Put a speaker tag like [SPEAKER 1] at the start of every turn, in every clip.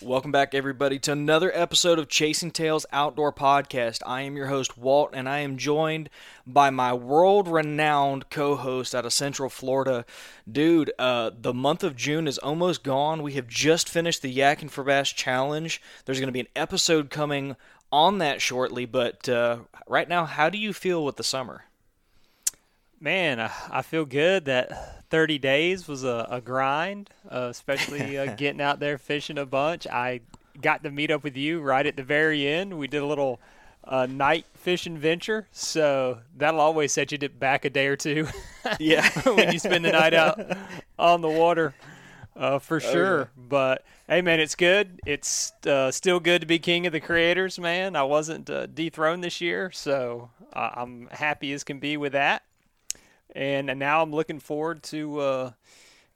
[SPEAKER 1] Welcome back, everybody, to another episode of Chasing Tails Outdoor Podcast. I am your host, Walt, and I am joined by my world renowned co host out of Central Florida. Dude, uh, the month of June is almost gone. We have just finished the Yakking for Bass Challenge. There's going to be an episode coming on that shortly, but uh, right now, how do you feel with the summer?
[SPEAKER 2] Man, I feel good that 30 days was a, a grind, uh, especially uh, getting out there fishing a bunch. I got to meet up with you right at the very end. We did a little uh, night fishing venture, so that'll always set you back a day or two.
[SPEAKER 1] Yeah,
[SPEAKER 2] when you spend the night out on the water, uh, for sure. Oh, yeah. But hey, man, it's good. It's uh, still good to be king of the creators, man. I wasn't uh, dethroned this year, so I'm happy as can be with that and, and now I'm looking forward to uh,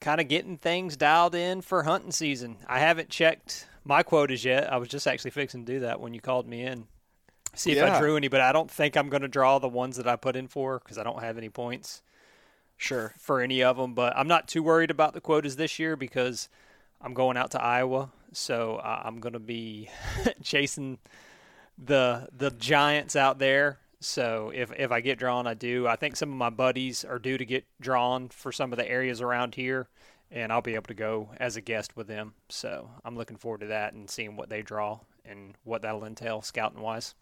[SPEAKER 2] kind of getting things dialed in for hunting season. I haven't checked my quotas yet. I was just actually fixing to do that when you called me in. See yeah. if I drew any, but I don't think I'm going to draw the ones that I put in for because I don't have any points.
[SPEAKER 1] Sure.
[SPEAKER 2] For any of them, but I'm not too worried about the quotas this year because I'm going out to Iowa, so I'm going to be chasing the the giants out there so if if I get drawn, I do. I think some of my buddies are due to get drawn for some of the areas around here, and I'll be able to go as a guest with them. So I'm looking forward to that and seeing what they draw and what that'll entail scouting wise.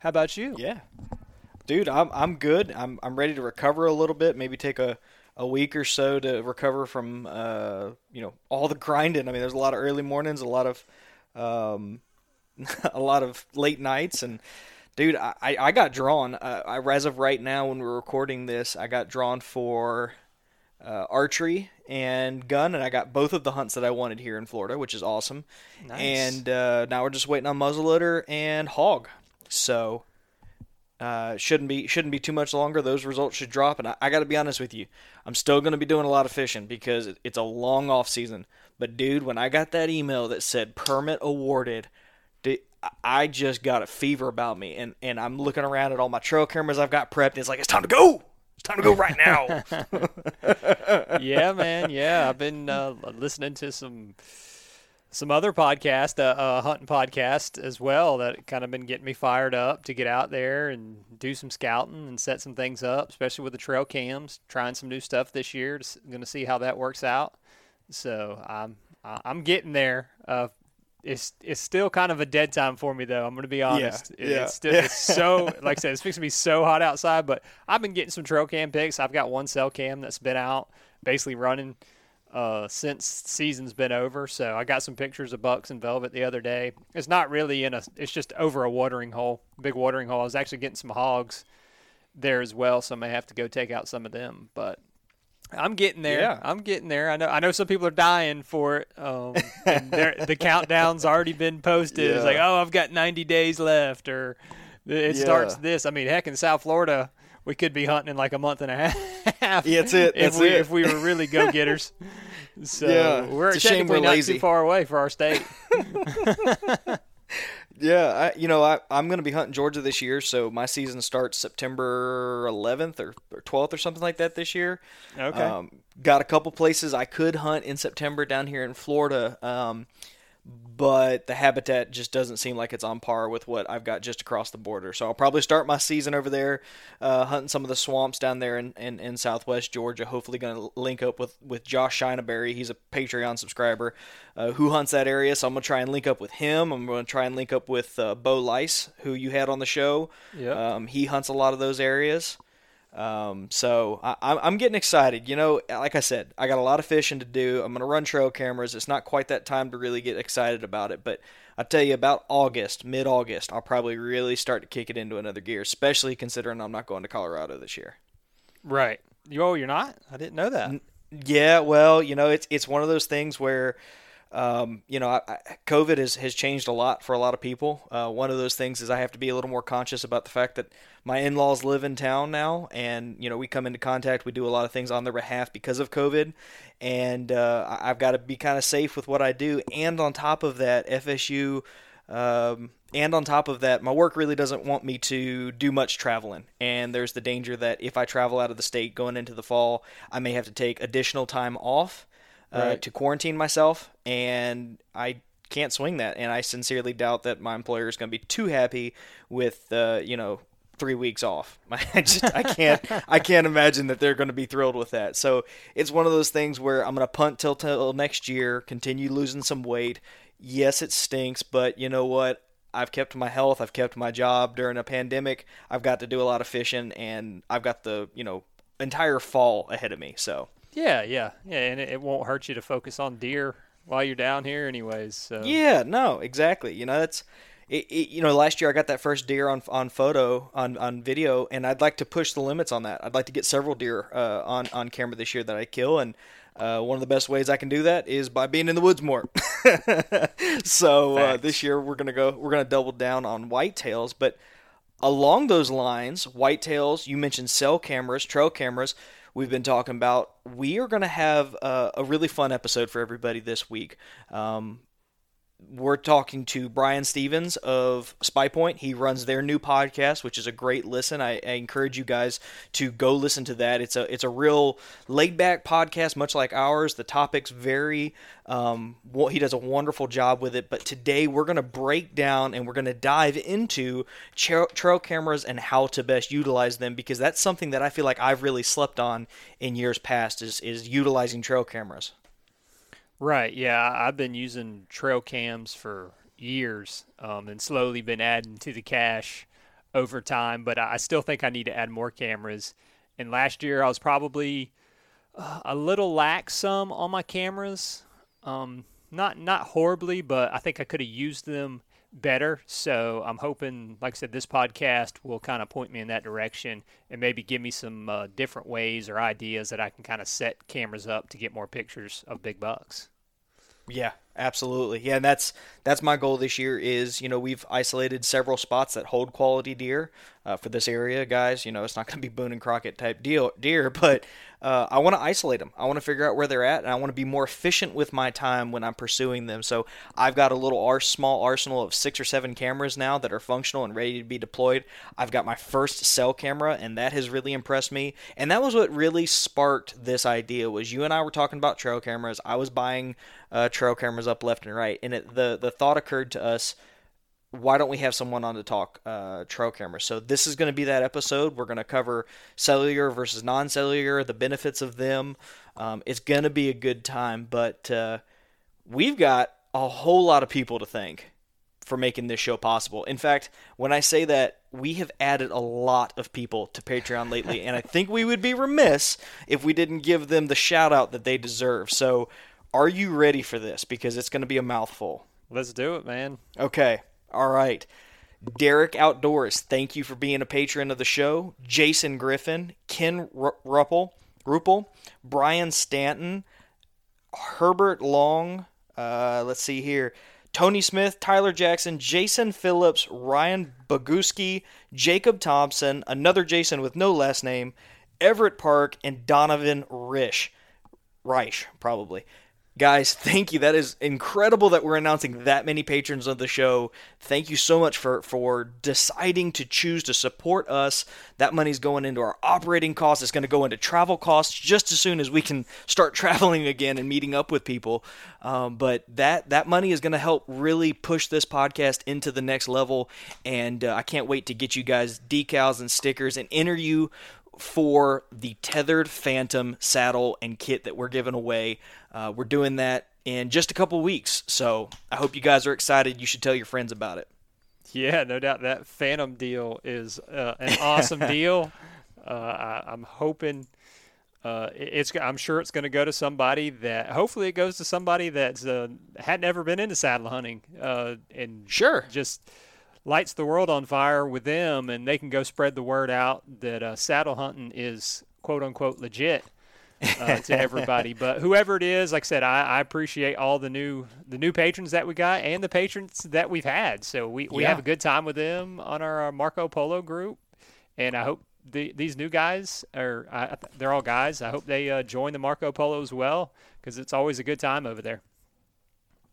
[SPEAKER 2] How about you?
[SPEAKER 1] Yeah, dude, I'm I'm good. I'm I'm ready to recover a little bit. Maybe take a a week or so to recover from uh, you know all the grinding. I mean, there's a lot of early mornings, a lot of um, a lot of late nights, and dude, I, I got drawn. Uh, I, as of right now, when we're recording this, I got drawn for uh, archery and gun, and I got both of the hunts that I wanted here in Florida, which is awesome. Nice. And uh, now we're just waiting on muzzleloader and hog. So uh, shouldn't be shouldn't be too much longer. Those results should drop, and I, I got to be honest with you, I'm still going to be doing a lot of fishing because it, it's a long off season. But dude, when I got that email that said permit awarded, I just got a fever about me, and and I'm looking around at all my trail cameras I've got prepped. And it's like it's time to go. It's time to go right now.
[SPEAKER 2] yeah, man. Yeah, I've been uh, listening to some some other podcast, uh, uh, hunting podcast as well, that kind of been getting me fired up to get out there and do some scouting and set some things up, especially with the trail cams. Trying some new stuff this year. Going to see how that works out. So I'm I'm getting there. Uh, it's it's still kind of a dead time for me though. I'm going to be honest.
[SPEAKER 1] Yeah, yeah,
[SPEAKER 2] it's still it's so like I said, it's fixing to be so hot outside. But I've been getting some trail cam pics. I've got one cell cam that's been out, basically running uh, since season's been over. So I got some pictures of bucks and velvet the other day. It's not really in a. It's just over a watering hole, big watering hole. I was actually getting some hogs there as well, so I may have to go take out some of them. But I'm getting there. Yeah. I'm getting there. I know. I know some people are dying for it. Um, the countdown's already been posted. Yeah. It's like, oh, I've got 90 days left, or it yeah. starts this. I mean, heck, in South Florida, we could be hunting in like a month and a half.
[SPEAKER 1] Yeah, that's it. That's
[SPEAKER 2] if we
[SPEAKER 1] it.
[SPEAKER 2] if we were really go getters. So
[SPEAKER 1] Yeah,
[SPEAKER 2] we're
[SPEAKER 1] it's a shame
[SPEAKER 2] technically
[SPEAKER 1] we're
[SPEAKER 2] not too far away for our state.
[SPEAKER 1] Yeah, I, you know, I, I'm going to be hunting Georgia this year, so my season starts September 11th or, or 12th or something like that this year.
[SPEAKER 2] Okay.
[SPEAKER 1] Um, got a couple places I could hunt in September down here in Florida, um, but the habitat just doesn't seem like it's on par with what I've got just across the border. So I'll probably start my season over there, uh, hunting some of the swamps down there in, in, in southwest Georgia. Hopefully, going to link up with, with Josh Shineberry. He's a Patreon subscriber uh, who hunts that area. So I'm going to try and link up with him. I'm going to try and link up with uh, Bo Lice, who you had on the show.
[SPEAKER 2] Yep.
[SPEAKER 1] Um, he hunts a lot of those areas. Um, so I, I'm- I'm getting excited. You know, like I said, I got a lot of fishing to do. I'm going to run trail cameras. It's not quite that time to really get excited about it, but I tell you, about August, mid August, I'll probably really start to kick it into another gear, especially considering I'm not going to Colorado this year.
[SPEAKER 2] right. You oh, you're not? I didn't know that.
[SPEAKER 1] Yeah, well, you know, it's it's one of those things where, um, you know, I, I, COVID has has changed a lot for a lot of people. Uh, one of those things is I have to be a little more conscious about the fact that my in-laws live in town now, and you know, we come into contact. We do a lot of things on their behalf because of COVID, and uh, I've got to be kind of safe with what I do. And on top of that, FSU. Um, and on top of that, my work really doesn't want me to do much traveling. And there's the danger that if I travel out of the state going into the fall, I may have to take additional time off uh,
[SPEAKER 2] Right.
[SPEAKER 1] to quarantine myself. And I can't swing that. And I sincerely doubt that my employer is going to be too happy with, uh, you know, three weeks off. I just I can't I can't imagine that they're going to be thrilled with that. So it's one of those things where I'm going to punt till till next year, continue losing some weight. Yes, it stinks, but you know what? I've kept my health. I've kept my job during a pandemic. I've got to do a lot of fishing, and I've got the you know entire fall ahead of me. So
[SPEAKER 2] Yeah, yeah, yeah, and it, it won't hurt you to focus on deer while you're down here, anyways. So.
[SPEAKER 1] Yeah, no, exactly. You know, that's it, it, you know, last year I got that first deer on on photo on on video, and I'd like to push the limits on that. I'd like to get several deer uh, on on camera this year that I kill, and uh, one of the best ways I can do that is by being in the woods more. so uh, this year we're gonna go, we're gonna double down on whitetails, but along those lines, whitetails. You mentioned cell cameras, trail cameras. We've been talking about. We are going to have a, a really fun episode for everybody this week. Um, we're talking to Brian Stevens of SpyPoint. He runs their new podcast, which is a great listen. I, I encourage you guys to go listen to that. It's a it's a real laid back podcast, much like ours. The topics vary. Um, well, he does a wonderful job with it. But today we're going to break down and we're going to dive into trail, trail cameras and how to best utilize them because that's something that I feel like I've really slept on in years past is is utilizing trail cameras.
[SPEAKER 2] Right. Yeah, I've been using trail cams for years, um, and slowly been adding to the cache over time. But I I still think I need to add more cameras. And last year I was probably uh, a little lax some on my cameras. Um, not not horribly, but I think I could have used them better. So I'm hoping, like I said, this podcast will kind of point me in that direction and maybe give me some uh, different ways or ideas that I can kind of set cameras up to get more pictures of big bucks.
[SPEAKER 1] Yeah, absolutely. Yeah, and that's that's my goal this year. Is you know we've isolated several spots that hold quality deer uh, for this area, guys. You know it's not going to be Boone and Crockett type deal deer, but uh, I want to isolate them. I want to figure out where they're at, and I want to be more efficient with my time when I'm pursuing them. So I've got a little ar- small arsenal of six or seven cameras now that are functional and ready to be deployed. I've got my first cell camera, and that has really impressed me. And that was what really sparked this idea. Was you and I were talking about trail cameras. I was buying uh, trail cameras up left and right, and it, the the thought occurred to us why don't we have someone on to talk uh, trail cameras? So this is going to be that episode. We're going to cover cellular versus non-cellular, the benefits of them. Um, it's going to be a good time, but uh, we've got a whole lot of people to thank for making this show possible. In fact, when I say that, we have added a lot of people to Patreon lately, and I think we would be remiss if we didn't give them the shout out that they deserve. So, are you ready for this? Because it's going to be a mouthful.
[SPEAKER 2] Let's do it, man.
[SPEAKER 1] Okay. All right. Derek Outdoors, thank you for being a patron of the show. Jason Griffin, Ken R- Ruppel, Ruppel, Brian Stanton, Herbert Long, uh, let's see here, Tony Smith, Tyler Jackson, Jason Phillips, Ryan Boguski, Jacob Thompson, another Jason with no last name, Everett Park, and Donovan Rish. Reich, probably. Guys, thank you. That is incredible that we're announcing that many patrons of the show. Thank you so much for for deciding to choose to support us. That money's going into our operating costs. It's going to go into travel costs just as soon as we can start traveling again and meeting up with people. Um, but that that money is going to help really push this podcast into the next level. And uh, I can't wait to get you guys decals and stickers and enter you for the Tethrd Phantom saddle and kit that we're giving away uh, we're doing that in just a couple weeks. So I hope you guys are excited. You should tell your friends about it.
[SPEAKER 2] Yeah, no doubt that Phantom deal is uh, an awesome deal. Uh, I, am hoping uh, it's. I'm sure it's going to go to somebody that. Hopefully, it goes to somebody that's uh, had never been into saddle hunting uh, and
[SPEAKER 1] sure
[SPEAKER 2] just lights the world on fire with them, and they can go spread the word out that uh, saddle hunting is quote unquote legit uh, to everybody. but whoever it is, like I said, I, I, appreciate all the new the new patrons that we got and the patrons that we've had. So we, we yeah. have a good time with them on our, our Marco Polo group, and I hope the, these new guys are I, they're all guys. I hope they uh, join the Marco Polo as well because it's always a good time over there.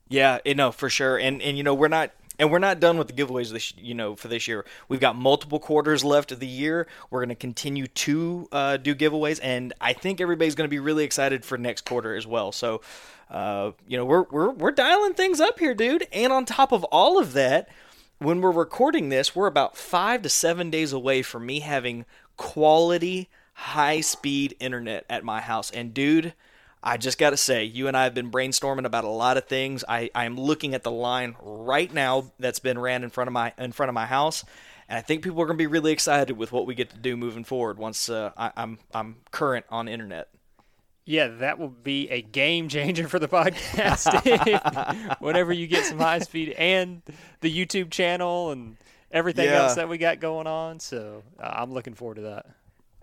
[SPEAKER 1] Yeah, you know for sure, and and you know we're not and we're not done with the giveaways this you know for this year. We've got multiple quarters left of the year. We're going to continue to uh, do giveaways and i think everybody's going to be really excited for next quarter as well. So uh, you know we're, we're we're dialing things up here dude. And on top of all of that when we're recording this we're about five to seven days away from me having quality high speed internet at my house. And dude I just got to say, you and I have been brainstorming about a lot of things. I, I am looking at the line right now that's been ran in front of my in front of my house, and I think people are going to be really excited with what we get to do moving forward once uh, I, I'm I'm current on internet.
[SPEAKER 2] Yeah, that will be a game changer for the podcast. Whenever you get some high speed and the YouTube channel and everything yeah. else that we got going on, so uh, I'm looking forward to that.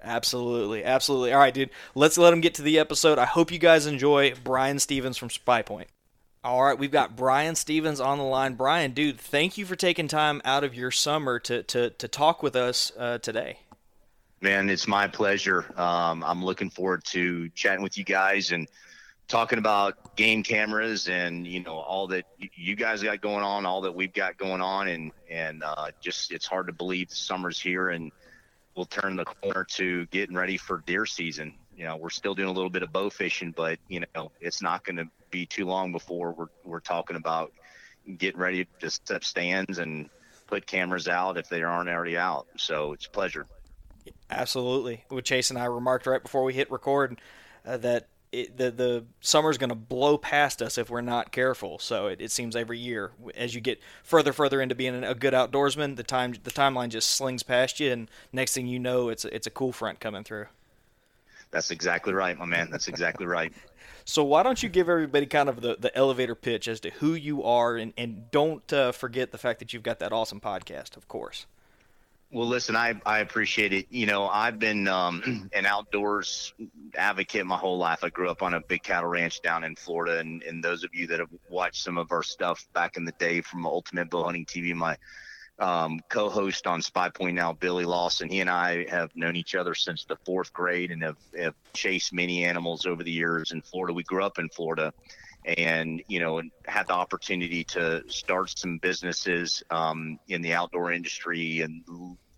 [SPEAKER 1] Absolutely, absolutely. All right, dude. Let's let him get to the episode. I hope you guys enjoy Brian Stevens from SpyPoint. All right, we've got Brian Stevens on the line. Brian, dude, thank you for taking time out of your summer to to, to talk with us uh, today.
[SPEAKER 3] Man, it's my pleasure. Um, I'm looking forward to chatting with you guys and talking about game cameras and you know all that you guys got going on, all that we've got going on, and and uh, just it's hard to believe the summer's here and we'll turn the corner to getting ready for deer season. You know, we're still doing a little bit of bow fishing, but you know, it's not going to be too long before we're we're talking about getting ready to set stands and put cameras out if they aren't already out. So it's a pleasure.
[SPEAKER 1] Absolutely. With Chase and I remarked right before we hit record uh, that it, the the summer's going to blow past us if we're not careful. So it, it seems every year as you get further further into being a good outdoorsman, the time the timeline just slings past you, and next thing you know, it's a, it's a cool front coming through.
[SPEAKER 3] That's exactly right, my man. That's exactly right.
[SPEAKER 1] So why don't you give everybody kind of the, the elevator pitch as to who you are, and and don't uh, forget the fact that you've got that awesome podcast, of course.
[SPEAKER 3] Well, listen, I, I appreciate it. You know, I've been um, an outdoors advocate my whole life. I grew up on a big cattle ranch down in Florida, and, and those of you that have watched some of our stuff back in the day from Ultimate Bow Hunting TV, my um, co-host on SpyPoint now, Billy Lawson, he and I have known each other since the fourth grade and have, have chased many animals over the years in Florida. We grew up in Florida and you know had the opportunity to start some businesses um, in the outdoor industry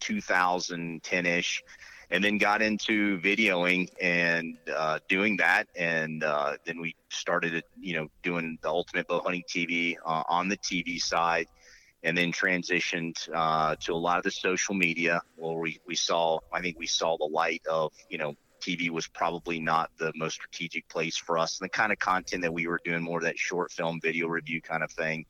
[SPEAKER 3] in 2010ish and then got into videoing and uh, doing that and uh, then we started you know doing the ultimate bow hunting tv uh, on the tv side and then transitioned uh, to a lot of the social media where we, we saw i think we saw the light of you know TV was probably not the most strategic place for us. And the kind of content that we were doing, more that short film video review kind of thing.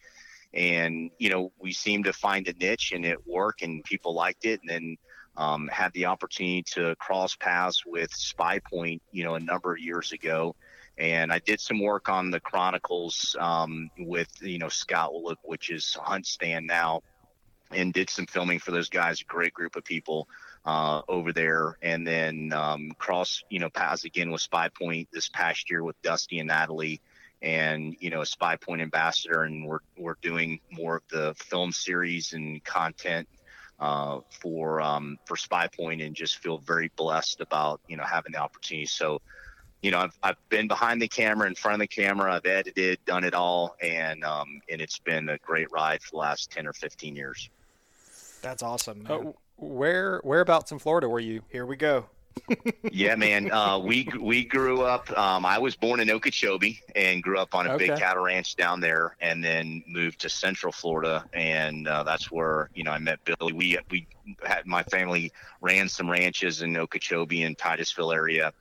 [SPEAKER 3] And, you know, we seemed to find a niche and it worked and people liked it. And then um, had the opportunity to cross paths with SpyPoint, you know, a number of years ago. And I did some work on the Chronicles um, with, you know, Scott Willock, which is HuntStand now, and did some filming for those guys, a great group of people uh, over there, and then um, cross you know paths again with SpyPoint this past year with Dusty and Natalie, and you know a SpyPoint ambassador, and we're we're doing more of the film series and content uh, for um, for SpyPoint, and just feel very blessed about you know having the opportunity. So you know, I've, I've been behind the camera, in front of the camera, I've edited, done it all, and um, and it's been a great ride for the last ten or fifteen years.
[SPEAKER 1] That's awesome.
[SPEAKER 2] Uh, where whereabouts in Florida were you?
[SPEAKER 1] Here we go.
[SPEAKER 3] Yeah, man. Uh, we we grew up. Um, I was born in Okeechobee and grew up on a okay. big cattle ranch down there, and then moved to Central Florida, and uh, that's where you know I met Billy. We we had my family ran some ranches in Okeechobee and Titusville area,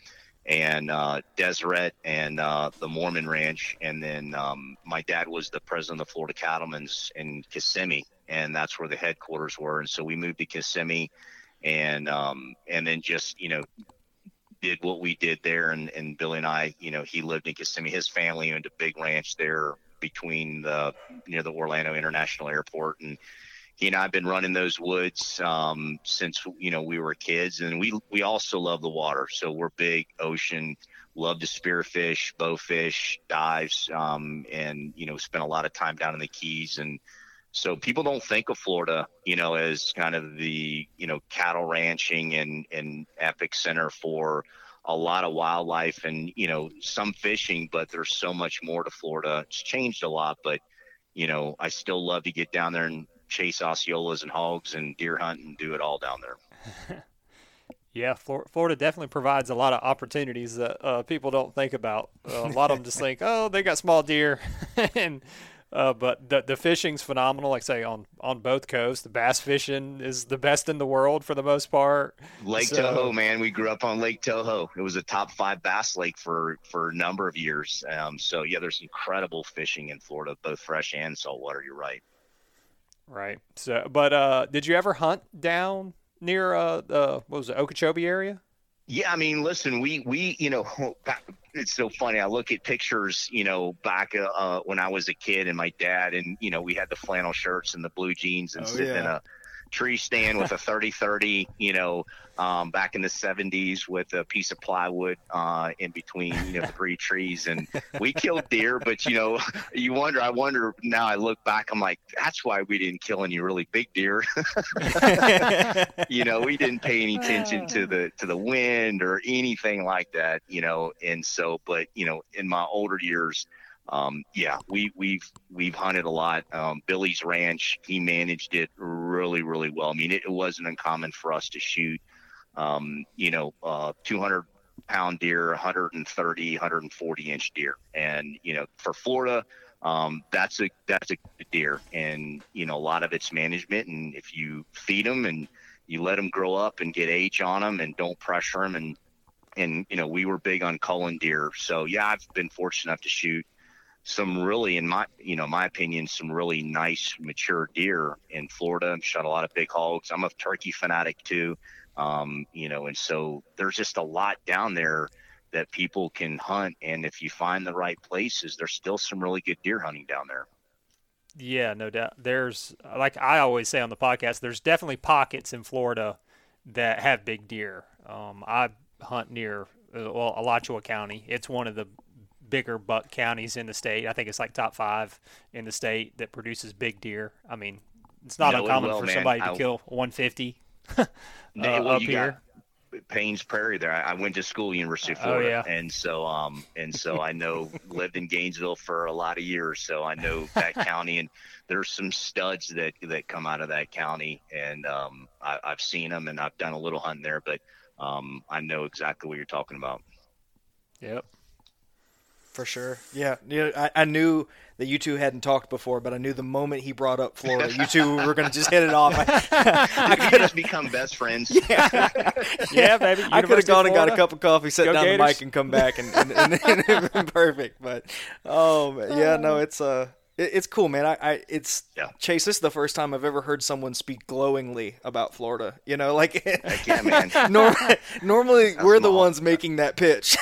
[SPEAKER 3] and uh, Deseret and uh, the Mormon Ranch, and then um, my dad was the president of the Florida Cattlemen's in Kissimmee, and that's where the headquarters were. And so we moved to Kissimmee, and um, and then just you know did what we did there. And, and Billy and I, you know, he lived in Kissimmee. His family owned a big ranch there between the near the Orlando International Airport and he and I've been running those woods um, since you know we were kids, and we we also love the water. So we're big ocean, love to spearfish, bowfish, dives, um, and you know spend a lot of time down in the Keys. And so people don't think of Florida, you know, as kind of the you know cattle ranching and and epic center for a lot of wildlife and you know some fishing, but there's so much more to Florida. It's changed a lot, but you know I still love to get down there and chase osceolas and hogs and deer hunt and do it all down there.
[SPEAKER 2] yeah, Florida definitely provides a lot of opportunities that uh, people don't think about. Uh, a lot of them just think, oh, they got small deer, and uh, but the the fishing's phenomenal. Like say on on both coasts, the bass fishing is the best in the world for the most part.
[SPEAKER 3] Lake so, Toho, man, we grew up on Lake Toho. It was a top five bass lake for for a number of years. Um, so yeah, there's incredible fishing in Florida, both fresh and saltwater. You're right.
[SPEAKER 2] Right. So, but uh, did you ever hunt down near uh, the what was it, Okeechobee area?
[SPEAKER 3] Yeah, I mean, listen, we we you know, it's so funny. I look at pictures, you know, back uh, uh, when I was a kid, and my dad, and you know, we had the flannel shirts and the blue jeans, and oh, sitting yeah. in a tree stand with a 30-30, you know, um, back in the 70s with a piece of plywood uh, in between, you know, three trees. And we killed deer, but, you know, you wonder, I wonder now I look back, I'm like, that's why we didn't kill any really big deer. you know, we didn't pay any attention to the, to the wind or anything like that, you know, and so, but, you know, in my older years, um, yeah, we we've we've hunted a lot. Um, Billy's ranch, he managed it really really well. I mean, it, it wasn't uncommon for us to shoot, um, you know, uh, 200 pound deer, 130, 140 inch deer, and you know, for Florida. Um, that's a that's a deer, and you know a lot of it's management. And if you feed them and you let them grow up and get age on them, and don't pressure them, and and you know we were big on culling deer. So yeah, I've been fortunate enough to shoot some really, in my you know my opinion, some really nice mature deer in Florida. Shot a lot of big hogs. I'm a turkey fanatic too, um, you know, and so there's just a lot down there that people can hunt. And if you find the right places, there's still some really good deer hunting down there.
[SPEAKER 2] Yeah, no doubt. There's like I always say on the podcast, there's definitely pockets in Florida that have big deer. Um, I hunt near uh, well Alachua County. It's one of the bigger buck counties in the state. I think it's like top five in the state that produces big deer. I mean, it's not uncommon well, for man. somebody to I, kill 150 uh, up here.
[SPEAKER 3] Paynes Prairie there. I, went to school University of oh, Florida, oh, yeah. and so um and so I know lived in Gainesville for a lot of years, so I know that county, and there's some studs that that come out of that county, and um I, have seen them, and I've done a little hunting there, but um I know exactly what you're talking about.
[SPEAKER 2] Yep.
[SPEAKER 1] For sure. Yeah. You know, I, I knew that you two hadn't talked before, but I knew the moment he brought up Florida, you two were going to just hit it off.
[SPEAKER 3] I, I could have become best friends.
[SPEAKER 1] Yeah, yeah baby. University I could have gone and got a cup of coffee, set Go down Gators. the mic, and come back, and, and, and, and been perfect. But oh, yeah, no, it's uh, it's cool, man. I, I it's yeah. Chase. This is the first time I've ever heard someone speak glowingly about Florida. You know, like
[SPEAKER 3] yeah, man.
[SPEAKER 1] normally, normally we're the ones making that pitch.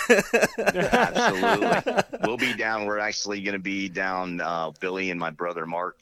[SPEAKER 3] Absolutely, we'll be down. We're actually going to be down. Uh, Billy and my brother Mark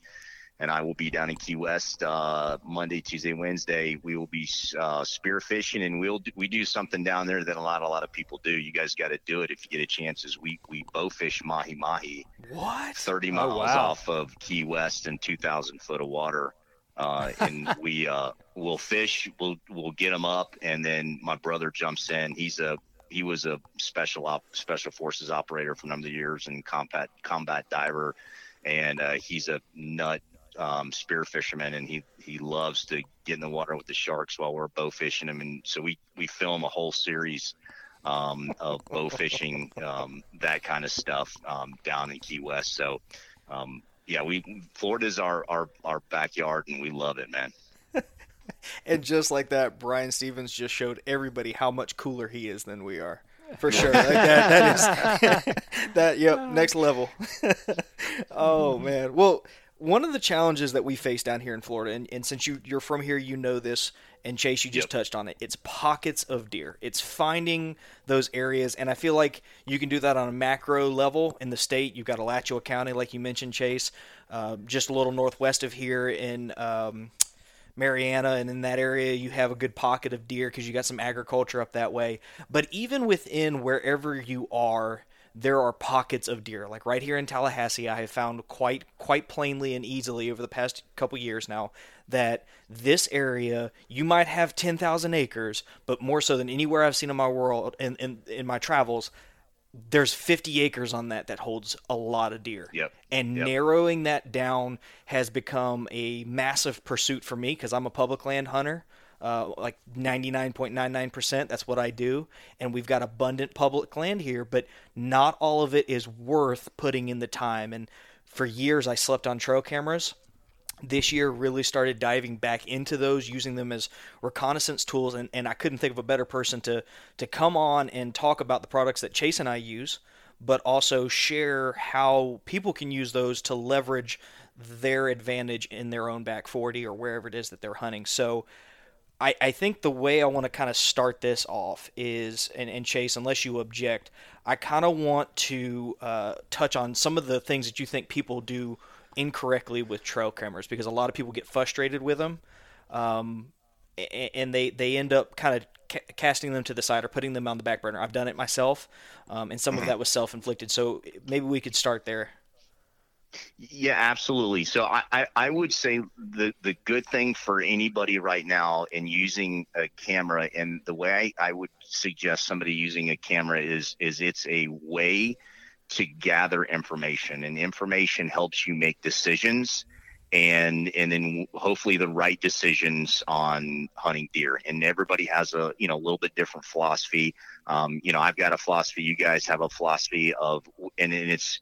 [SPEAKER 3] and I will be down in Key West uh, Monday, Tuesday, Wednesday. We will be uh, spear fishing, and we'll do, we do something down there that a lot a lot of people do. You guys got to do it if you get a chance. Is we we bow fish mahi mahi.
[SPEAKER 1] What?
[SPEAKER 3] Thirty miles
[SPEAKER 2] oh, wow.
[SPEAKER 3] off of Key West and two thousand foot of water. Uh, and we uh, will fish. We'll we'll get them up, and then my brother jumps in. He's a he was a special op special forces operator for a number of years and combat combat diver, and uh, he's a nut um, spear fisherman, and he he loves to get in the water with the sharks while we're bow fishing them, and so we we film a whole series um, of bow fishing, um, that kind of stuff um, down in Key West. So, um, yeah, we Florida's our, our our backyard, and we love it, man.
[SPEAKER 1] And just like that, Brian Stevens just showed everybody how much cooler he is than we are. For sure. Like that, that is that yep, next level. oh man. Well, one of the challenges that we face down here in Florida, and, and since you, you're from here, you know this, and Chase, you just
[SPEAKER 3] Yep.
[SPEAKER 1] touched on it. It's pockets of deer. It's finding those areas, and I feel like you can do that on a macro level in the state. You've got Alachua County, like you mentioned, Chase, uh, just a little northwest of here in um, Marianna, and in that area, you have a good pocket of deer because you got some agriculture up that way. But even within wherever you are, there are pockets of deer. Like right here in Tallahassee, I have found quite quite plainly and easily over the past couple years now that this area you might have 10,000 acres, but more so than anywhere I've seen in my world in, in in my travels, there's 50 acres on that that holds a lot of deer.
[SPEAKER 3] Yep.
[SPEAKER 1] And
[SPEAKER 3] Yep.
[SPEAKER 1] narrowing that down has become a massive pursuit for me because I'm a public land hunter. Uh, like 99.99%, that's what I do. And we've got abundant public land here, but not all of it is worth putting in the time. And for years, I slept on trail cameras this year really started diving back into those using them as reconnaissance tools and, and i couldn't think of a better person to to come on and talk about the products that chase and i use but also share how people can use those to leverage their advantage in their own back 40 or wherever it is that they're hunting so I, I think the way I want to kind of start this off is, and, and Chase, unless you object, I kind of want to uh, touch on some of the things that you think people do incorrectly with trail cameras because a lot of people get frustrated with them, um, and they they end up kind of ca- casting them to the side or putting them on the back burner. I've done it myself, um, and some of that was self inflicted. So maybe we could start there.
[SPEAKER 3] Yeah, absolutely. So I, I, I would say the, the good thing for anybody right now in using a camera and the way I, I would suggest somebody using a camera is is it's a way to gather information and information helps you make decisions and and then hopefully the right decisions on hunting deer and everybody has a you know a little bit different philosophy um, you know i've got a philosophy you guys have a philosophy of and, and it's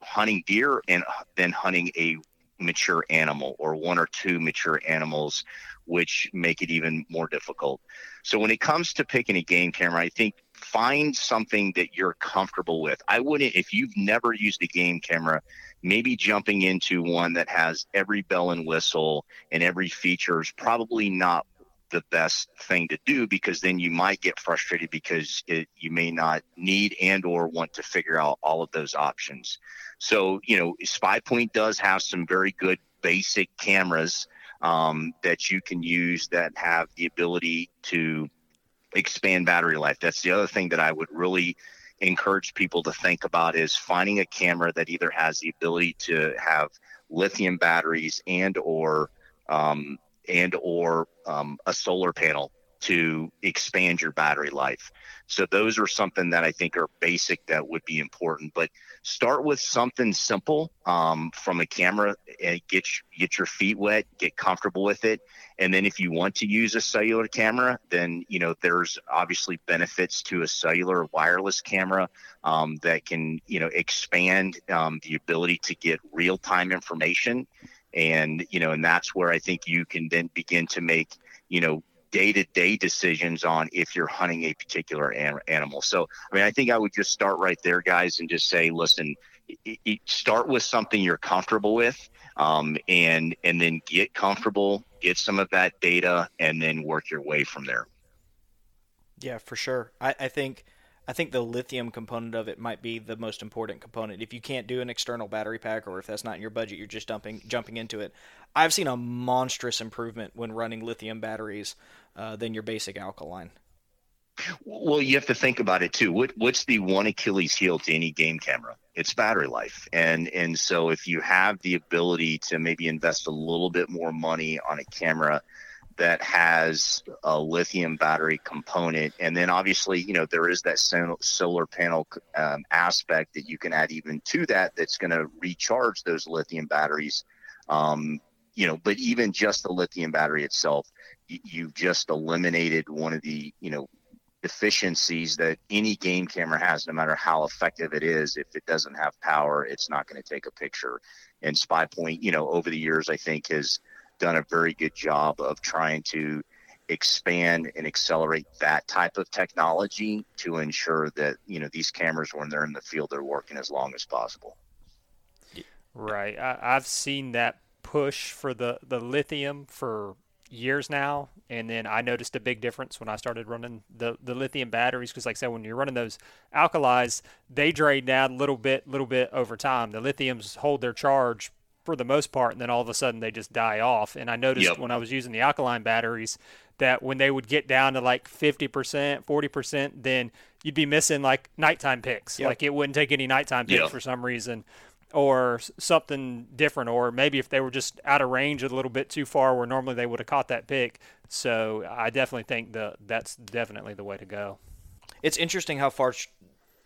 [SPEAKER 3] hunting deer and then hunting a mature animal or one or two mature animals which make it even more difficult. So when it comes to picking a game camera i think find something that you're comfortable with. I wouldn't if you've never used a game camera maybe jumping into one that has every bell and whistle and every feature is probably not the best thing to do because then you might get frustrated because it, you may not need and or want to figure out all of those options. So you know SpyPoint does have some very good basic cameras um, that you can use that have the ability to expand battery life. That's the other thing that i would really encourage people to think about is finding a camera that either has the ability to have lithium batteries and or um, and or um, a solar panel to expand your battery life. So those are something that i think are basic that would be important but start with something simple um, from a camera and get get your feet wet get comfortable with it. And then if you want to use a cellular camera then you know there's obviously benefits to a cellular wireless camera um, that can you know expand um, the ability to get real-time information and you know and that's where i think you can then begin to make you know day-to-day decisions on if you're hunting a particular an- animal so i mean i think i would just start right there guys and just say listen start with something you're comfortable with um, and and then get comfortable get some of that data and then work your way from there
[SPEAKER 1] Yeah, for sure. I, I think I think the lithium component of it might be the most important component. If you can't do an external battery pack, or if that's not in your budget, you're just dumping jumping into it. I've seen a monstrous improvement when running lithium batteries uh, than your basic alkaline.
[SPEAKER 3] Well, you have to think about it too. What what's the one Achilles heel to any game camera? It's battery life, and and so if you have the ability to maybe invest a little bit more money on a camera that has a lithium battery component, and then obviously you know there is that solar panel um, aspect that you can add even to that that's going to recharge those lithium batteries. Um, you know, but even just the lithium battery itself, you've just eliminated one of the you know deficiencies that any game camera has, no matter how effective it is. If it doesn't have power, it's not going to take a picture. And SpyPoint, you know, over the years, I think has done a very good job of trying to expand and accelerate that type of technology to ensure that you know these cameras when they're in the field they're working as long as possible
[SPEAKER 2] right I, have seen that push for the the lithium for years now, and then I noticed a big difference when I started running the, the lithium batteries because, like I said, when you're running those alkalis, they drain down a little bit, little bit over time. The lithiums hold their charge for the most part, and then all of a sudden they just die off. And I noticed yep. when I was using the alkaline batteries that when they would get down to like 50%, 40%, then you'd be missing like nighttime pics. Yep. Like it wouldn't take any nighttime pics yep. for some reason or something different, or maybe if they were just out of range a little bit too far where normally they would have caught that pic. So I definitely think the that's definitely the way to go.
[SPEAKER 1] It's interesting how far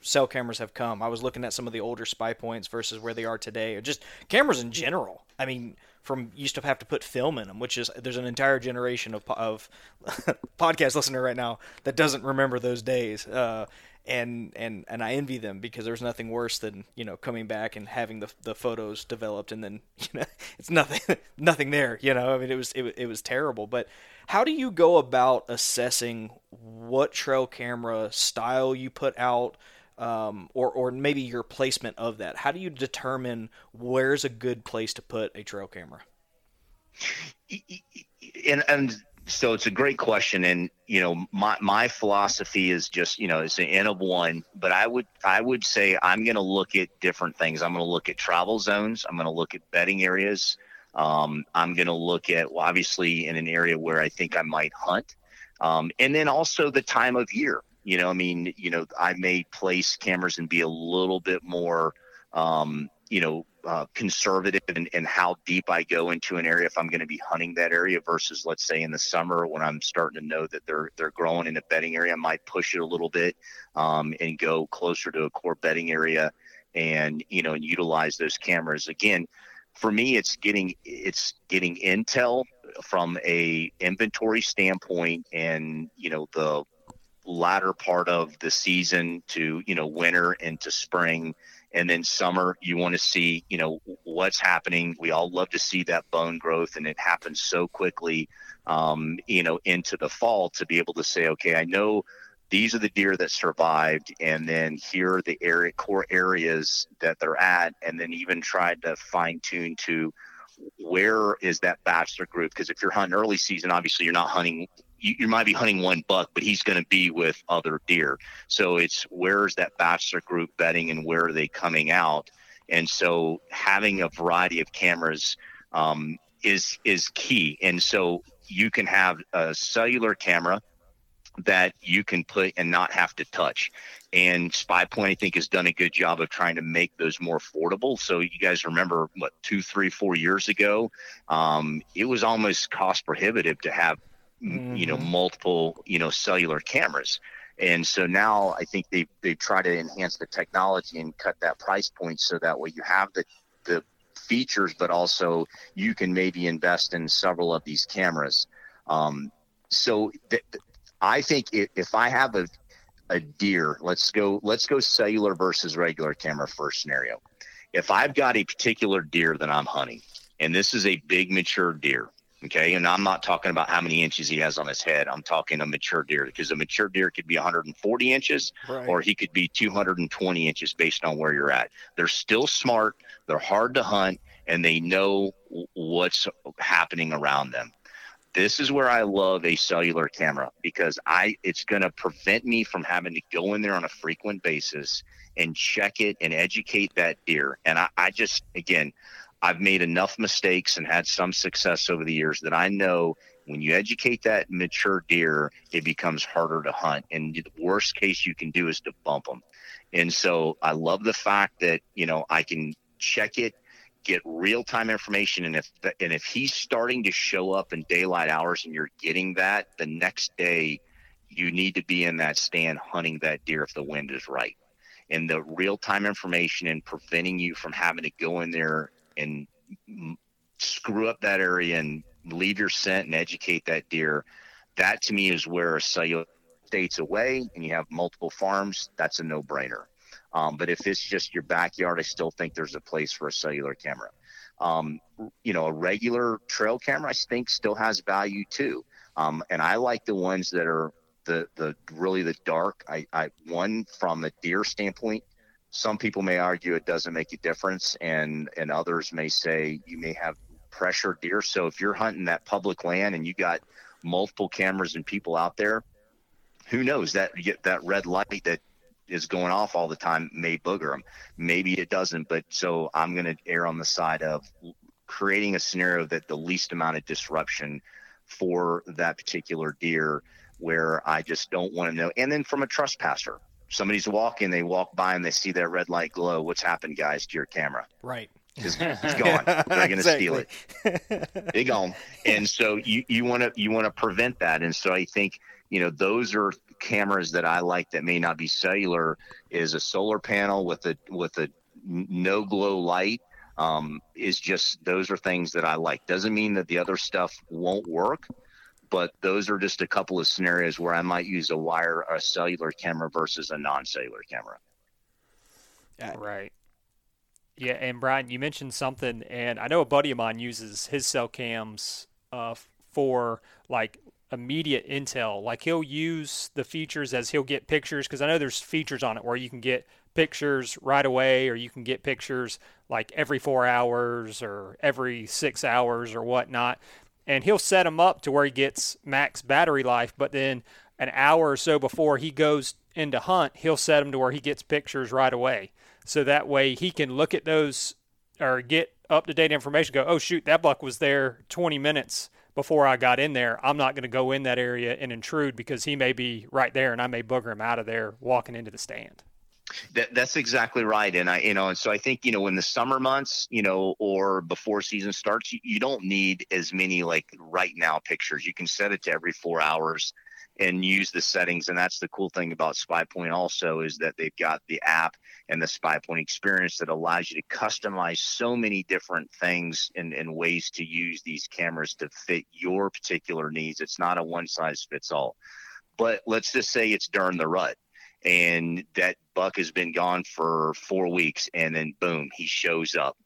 [SPEAKER 1] cell cameras have come. I was looking at some of the older SpyPoints versus where they are today, or just cameras in general. I mean, from used to have to put film in them, which is there's an entire generation of of podcast listener right now that doesn't remember those days. Uh, and and and I envy them because there's nothing worse than you know coming back and having the the photos developed and then you know it's nothing nothing there you know I mean it was it, it was terrible but how do you go about assessing what trail camera style you put out um, or or maybe your placement of that. How do you determine where's a good place to put a trail camera?
[SPEAKER 3] And and so it's a great question and you know my my philosophy is just you know it's an n of one but i would i would say i'm going to look at different things. I'm going to look at travel zones. I'm going to look at bedding areas. Um, i'm going to look at well, obviously in an area where i think i might hunt. Um, and then also the time of year you know i mean you know i may place cameras and be a little bit more um, you know uh, conservative in, in, how deep I go into an area if I'm going to be hunting that area versus let's say in the summer when I'm starting to know that they're they're growing in a bedding area I might push it a little bit um, and go closer to a core bedding area and you know and utilize those cameras. Again for me it's getting it's getting intel from a inventory standpoint and you know the latter part of the season to you know winter into spring. And then summer you want to see you know what's happening. We all love to see that bone growth and it happens so quickly um, you know into the fall to be able to say okay i know these are the deer that survived and then here are the area core areas that they're at and then even try to fine tune to where is that bachelor group? Because if you're hunting early season obviously you're not hunting you, you might be hunting one buck, but he's going to be with other deer. So it's where's that bachelor group bedding and where are they coming out? And so having a variety of cameras um, is is key. And so you can have a cellular camera that you can put and not have to touch. And SpyPoint, I think, has done a good job of trying to make those more affordable. So you guys remember what two, three, four years ago, um, it was almost cost prohibitive to have mm-hmm. you know mm-hmm. multiple you know cellular cameras and so now i think they they try to enhance the technology and cut that price point so that way you have the the features but also you can maybe invest in several of these cameras um, so th- i think if, if i have a a deer let's go let's go cellular versus regular camera first scenario if i've got a particular deer that i'm hunting and this is a big mature deer Okay. And I'm not talking about how many inches he has on his head. I'm talking a mature deer because a mature deer could be 140 inches right. or he could be 220 inches based on where you're at. They're still smart. They're hard to hunt and they know what's happening around them. this is where I love a cellular camera because I it's going to prevent me from having to go in there on a frequent basis and check it and educate that deer. And I, I just again, I've made enough mistakes and had some success over the years that I know when you educate that mature deer, it becomes harder to hunt. And the worst case you can do is to bump them. And so I love the fact that, you know, I can check it get real time information and if the, and if he's starting to show up in daylight hours and you're getting that the next day you need to be in that stand hunting that deer if the wind is right and the real time information and preventing you from having to go in there and screw up that area and leave your scent and educate that deer that to me is where a cellular states away and you have multiple farms that's a no-brainer um, but if it's just your backyard, I still think there's a place for a cellular camera. Um, you know, a regular trail camera, I think, still has value too. Um, and I like the ones that are the the really the dark. I, I one from a deer standpoint. Some people may argue it doesn't make a difference, and and others may say you may have pressure deer. So if you're hunting that public land and you got multiple cameras and people out there, who knows that that red light that is going off all the time may booger them. Maybe it doesn't, but so I'm going to err on the side of creating a scenario that the least amount of disruption for that particular deer where I just don't want to know. And then from a trespasser, somebody's walking, they walk by and they see that red light glow. What's happened, guys, to your camera?
[SPEAKER 1] Right.
[SPEAKER 3] It's, it's gone. They're going to exactly. steal it. they gone. And so you you want to you want to prevent that. And so I think you know those are cameras that I like that may not be cellular is a solar panel with a with a no glow light um, is just those are things that I like. Doesn't mean that the other stuff won't work, but those are just a couple of scenarios where I might use a wire a cellular camera versus a non-cellular camera.
[SPEAKER 2] Yeah. Right. Yeah, and Brian, you mentioned something, and I know a buddy of mine uses his cell cams uh, for like immediate intel. Like he'll use the features as he'll get pictures because I know there's features on it where you can get pictures right away or you can get pictures like every four hours or every six hours or whatnot. And he'll set them up to where he gets max battery life, but then an hour or so before he goes into hunt, he'll set them to where he gets pictures right away. So that way he can look at those or get up to date information, go, oh, shoot, that buck was there 20 minutes before I got in there, I'm not going to go in that area and intrude because he may be right there and I may booger him out of there walking into the stand.
[SPEAKER 3] That, that's exactly right, and I, you know, and so I think, you know, in the summer months, you know, or before season starts, you, you don't need as many like right now pictures. You can set it to every four hours and use the settings. And that's the cool thing about SpyPoint also is that they've got the app and the SpyPoint experience that allows you to customize so many different things and, and ways to use these cameras to fit your particular needs. It's not a one size fits all. But let's just say it's during the rut and that buck has been gone for four weeks and then boom, he shows up.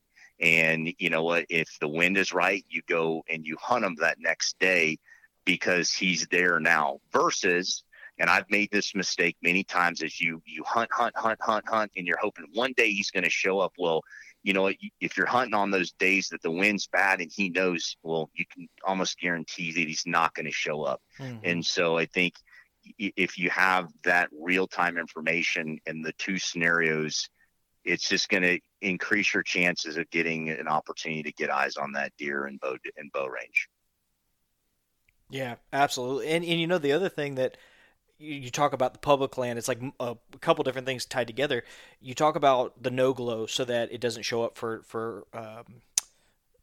[SPEAKER 3] And you know what? If the wind is right, you go and you hunt him that next day because he's there now versus and I've made this mistake many times as you you hunt hunt hunt hunt hunt and you're hoping one day he's going to show up well you know if you're hunting on those days that the wind's bad and he knows well you can almost guarantee that he's not going to show up mm-hmm. and so I think if you have that real time information in the two scenarios it's just going to increase your chances of getting an opportunity to get eyes on that deer in bow in bow range.
[SPEAKER 1] Yeah, absolutely. And and you know the other thing that you talk about the public land it's like a, couple different things tied together. You talk about the no glow so that it doesn't show up for for um,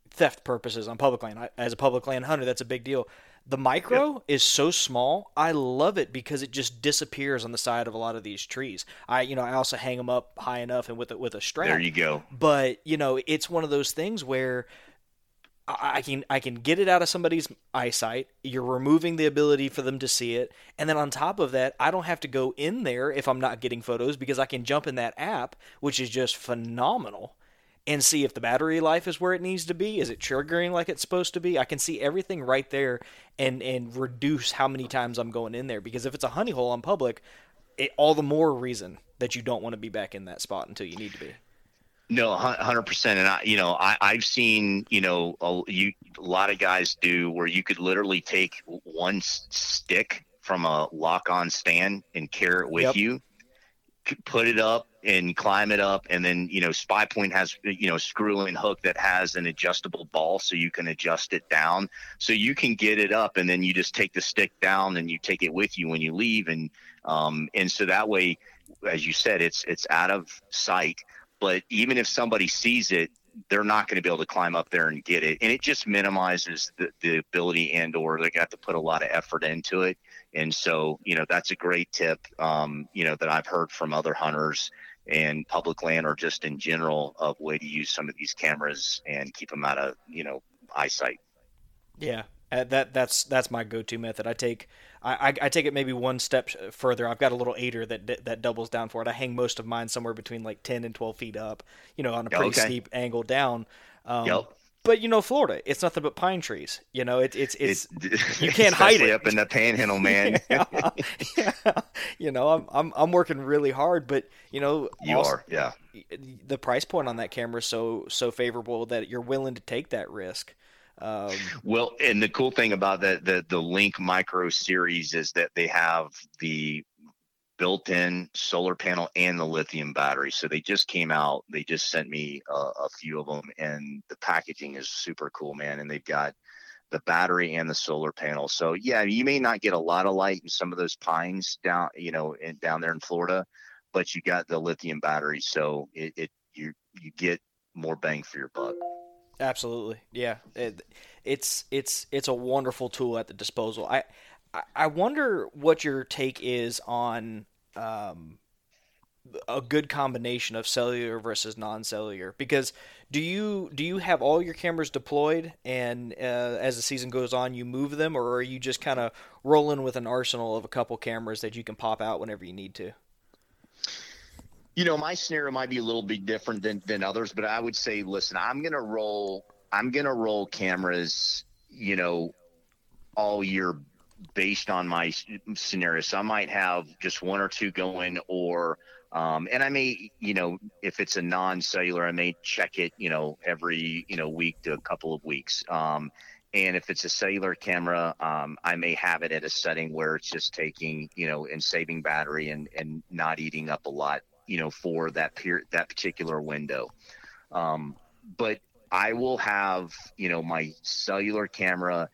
[SPEAKER 1] theft purposes on public land. As a public land hunter that's a big deal the micro yep. is so small i love it because it just disappears on the side of a lot of these trees. I you know i also hang them up high enough and with a, with a strap.
[SPEAKER 3] There you go.
[SPEAKER 1] But you know it's one of those things where I can I can get it out of somebody's eyesight. You're removing the ability for them to see it, and then on top of that, I don't have to go in there if I'm not getting photos because I can jump in that app, which is just phenomenal, and see if the battery life is where it needs to be. Is it triggering like it's supposed to be? I can see everything right there, and and reduce how many times I'm going in there because if it's a honey hole on public, it, all the more reason that you don't want to be back in that spot until you need to be.
[SPEAKER 3] No, hundred percent. And I, you know, I, I've seen, you know, a, you, a lot of guys do where you could literally take one stick from a lock-on stand and carry it with
[SPEAKER 1] Yep.
[SPEAKER 3] you, put it up and climb it up, and then you know, SpyPoint has you know screw-in hook that has an adjustable ball, so you can adjust it down, so you can get it up, and then you just take the stick down and you take it with you when you leave, and um, and so that way, as you said, it's it's out of sight. But even if somebody sees it they're not going to be able to climb up there and get it. And it just minimizes the, the ability and or they got to put a lot of effort into it and so you know that's a great tip um, you know that i've heard from other hunters and public land or just in general of way to use some of these cameras and keep them out of you know eyesight
[SPEAKER 1] Yeah, uh, that that's that's my go-to method. I take I, I, I take it maybe one step further. I've got a little aider that that doubles down for it. I hang most of mine somewhere between like ten and twelve feet up, you know, on a pretty
[SPEAKER 3] Okay.
[SPEAKER 1] steep angle down. Um,
[SPEAKER 3] Yep.
[SPEAKER 1] But you know, Florida, it's nothing but pine trees. You know, it, it's it's
[SPEAKER 3] It's-
[SPEAKER 1] you can't hide it.
[SPEAKER 3] up in the panhandle man
[SPEAKER 1] yeah, yeah. You know, I'm I'm I'm working really hard, but you know,
[SPEAKER 3] you
[SPEAKER 1] also-
[SPEAKER 3] are yeah
[SPEAKER 1] the price point on that camera is so so favorable that you're willing to take that risk. Um,
[SPEAKER 3] Well, and the cool thing about the, the the Link Micro series is that they have the built-in solar panel and the lithium battery. So they just came out. They just sent me a, a few of them, and the packaging is super cool, man. And they've got the battery and the solar panel. So yeah, you may not get a lot of light in some of those pines down, you know, in, down there in Florida, but you got the lithium battery, so it, it you you get more bang for your buck.
[SPEAKER 1] Absolutely, yeah. It, it's it's it's a wonderful tool at the disposal. I I- I wonder what your take is on um, a good combination of cellular versus non-cellular. Because do you do you have all your cameras deployed, and uh, as the season goes on, you move them, or are you just kind of rolling with an arsenal of a couple cameras that you can pop out whenever you need to?
[SPEAKER 3] You know, my scenario might be a little bit different than, than others, but I would say, listen, I'm gonna roll I'm gonna roll cameras, you know, all year based on my scenario. So I might have just one or two going or um, and I may, you know, if it's a non-cellular, I may check it, you know, every, you know, week to a couple of weeks. Um, and if it's a cellular camera, um, I may have it at a setting where it's just taking, you know, and saving battery and, and not eating up a lot, you know, for that period, that particular window. Um, but I will have, you know, my cellular camera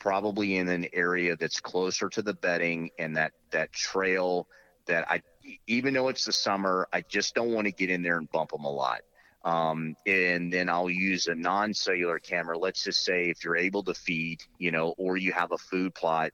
[SPEAKER 3] probably in an area that's closer to the bedding and that, that trail that I, even though it's the summer, I just don't want to get in there and bump them a lot. Um, and then I'll use a non-cellular camera. Let's just say if you're able to feed, you know, or you have a food plot,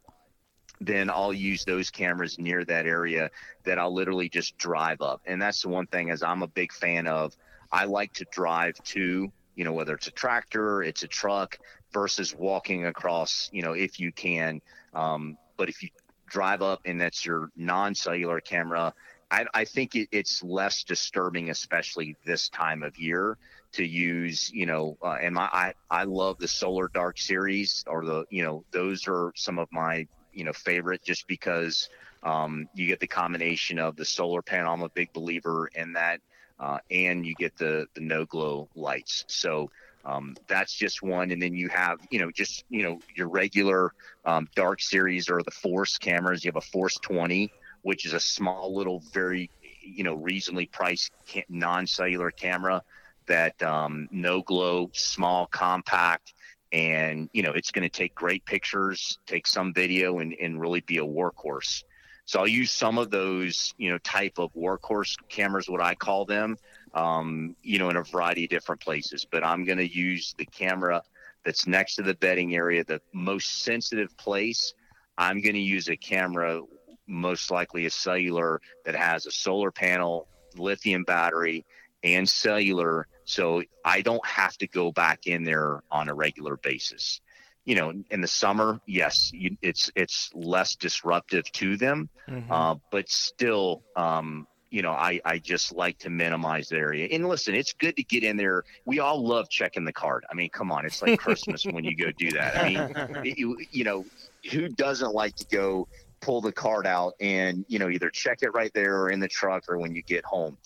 [SPEAKER 3] then I'll use those cameras near that area that I'll literally just drive up. And that's the one thing as I'm a big fan of. I like to drive to, you know, whether it's a tractor, it's a truck versus walking across, you know, if you can. Um, but if you drive up and that's your non-cellular camera, I, I think it, it's less disturbing, especially this time of year, to use. You know, uh, and my I I love the Solar Dark series, or the you know those are some of my you know favorite, just because um, you get the combination of the solar panel. I'm a big believer in that, uh, and you get the the no glow lights. So. Um, that's just one, and then you have, you know, just you know your regular um, dark series or the Force cameras. You have a Force 20, which is a small little, very, you know, reasonably priced ca- non-cellular camera that um, no glow, small, compact, and you know it's going to take great pictures, take some video, and, and really be a workhorse. So I'll use some of those, you know, type of workhorse cameras, what I call them, um, you know, in a variety of different places. But I'm going to use the camera that's next to the bedding area, the most sensitive place. I'm going to use a camera, most likely a cellular, that has a solar panel, lithium battery, and cellular. So I don't have to go back in there on a regular basis. You know, in the summer, yes, you, it's it's less disruptive to them, uh, but still, um, you know, I, I just like to minimize the area. And listen, it's good to get in there. We all love checking the card. I mean, come on, it's like Christmas when you go do that. I mean, you, you know, who doesn't like to go pull the card out and, you know, either check it right there or in the truck or when you get home.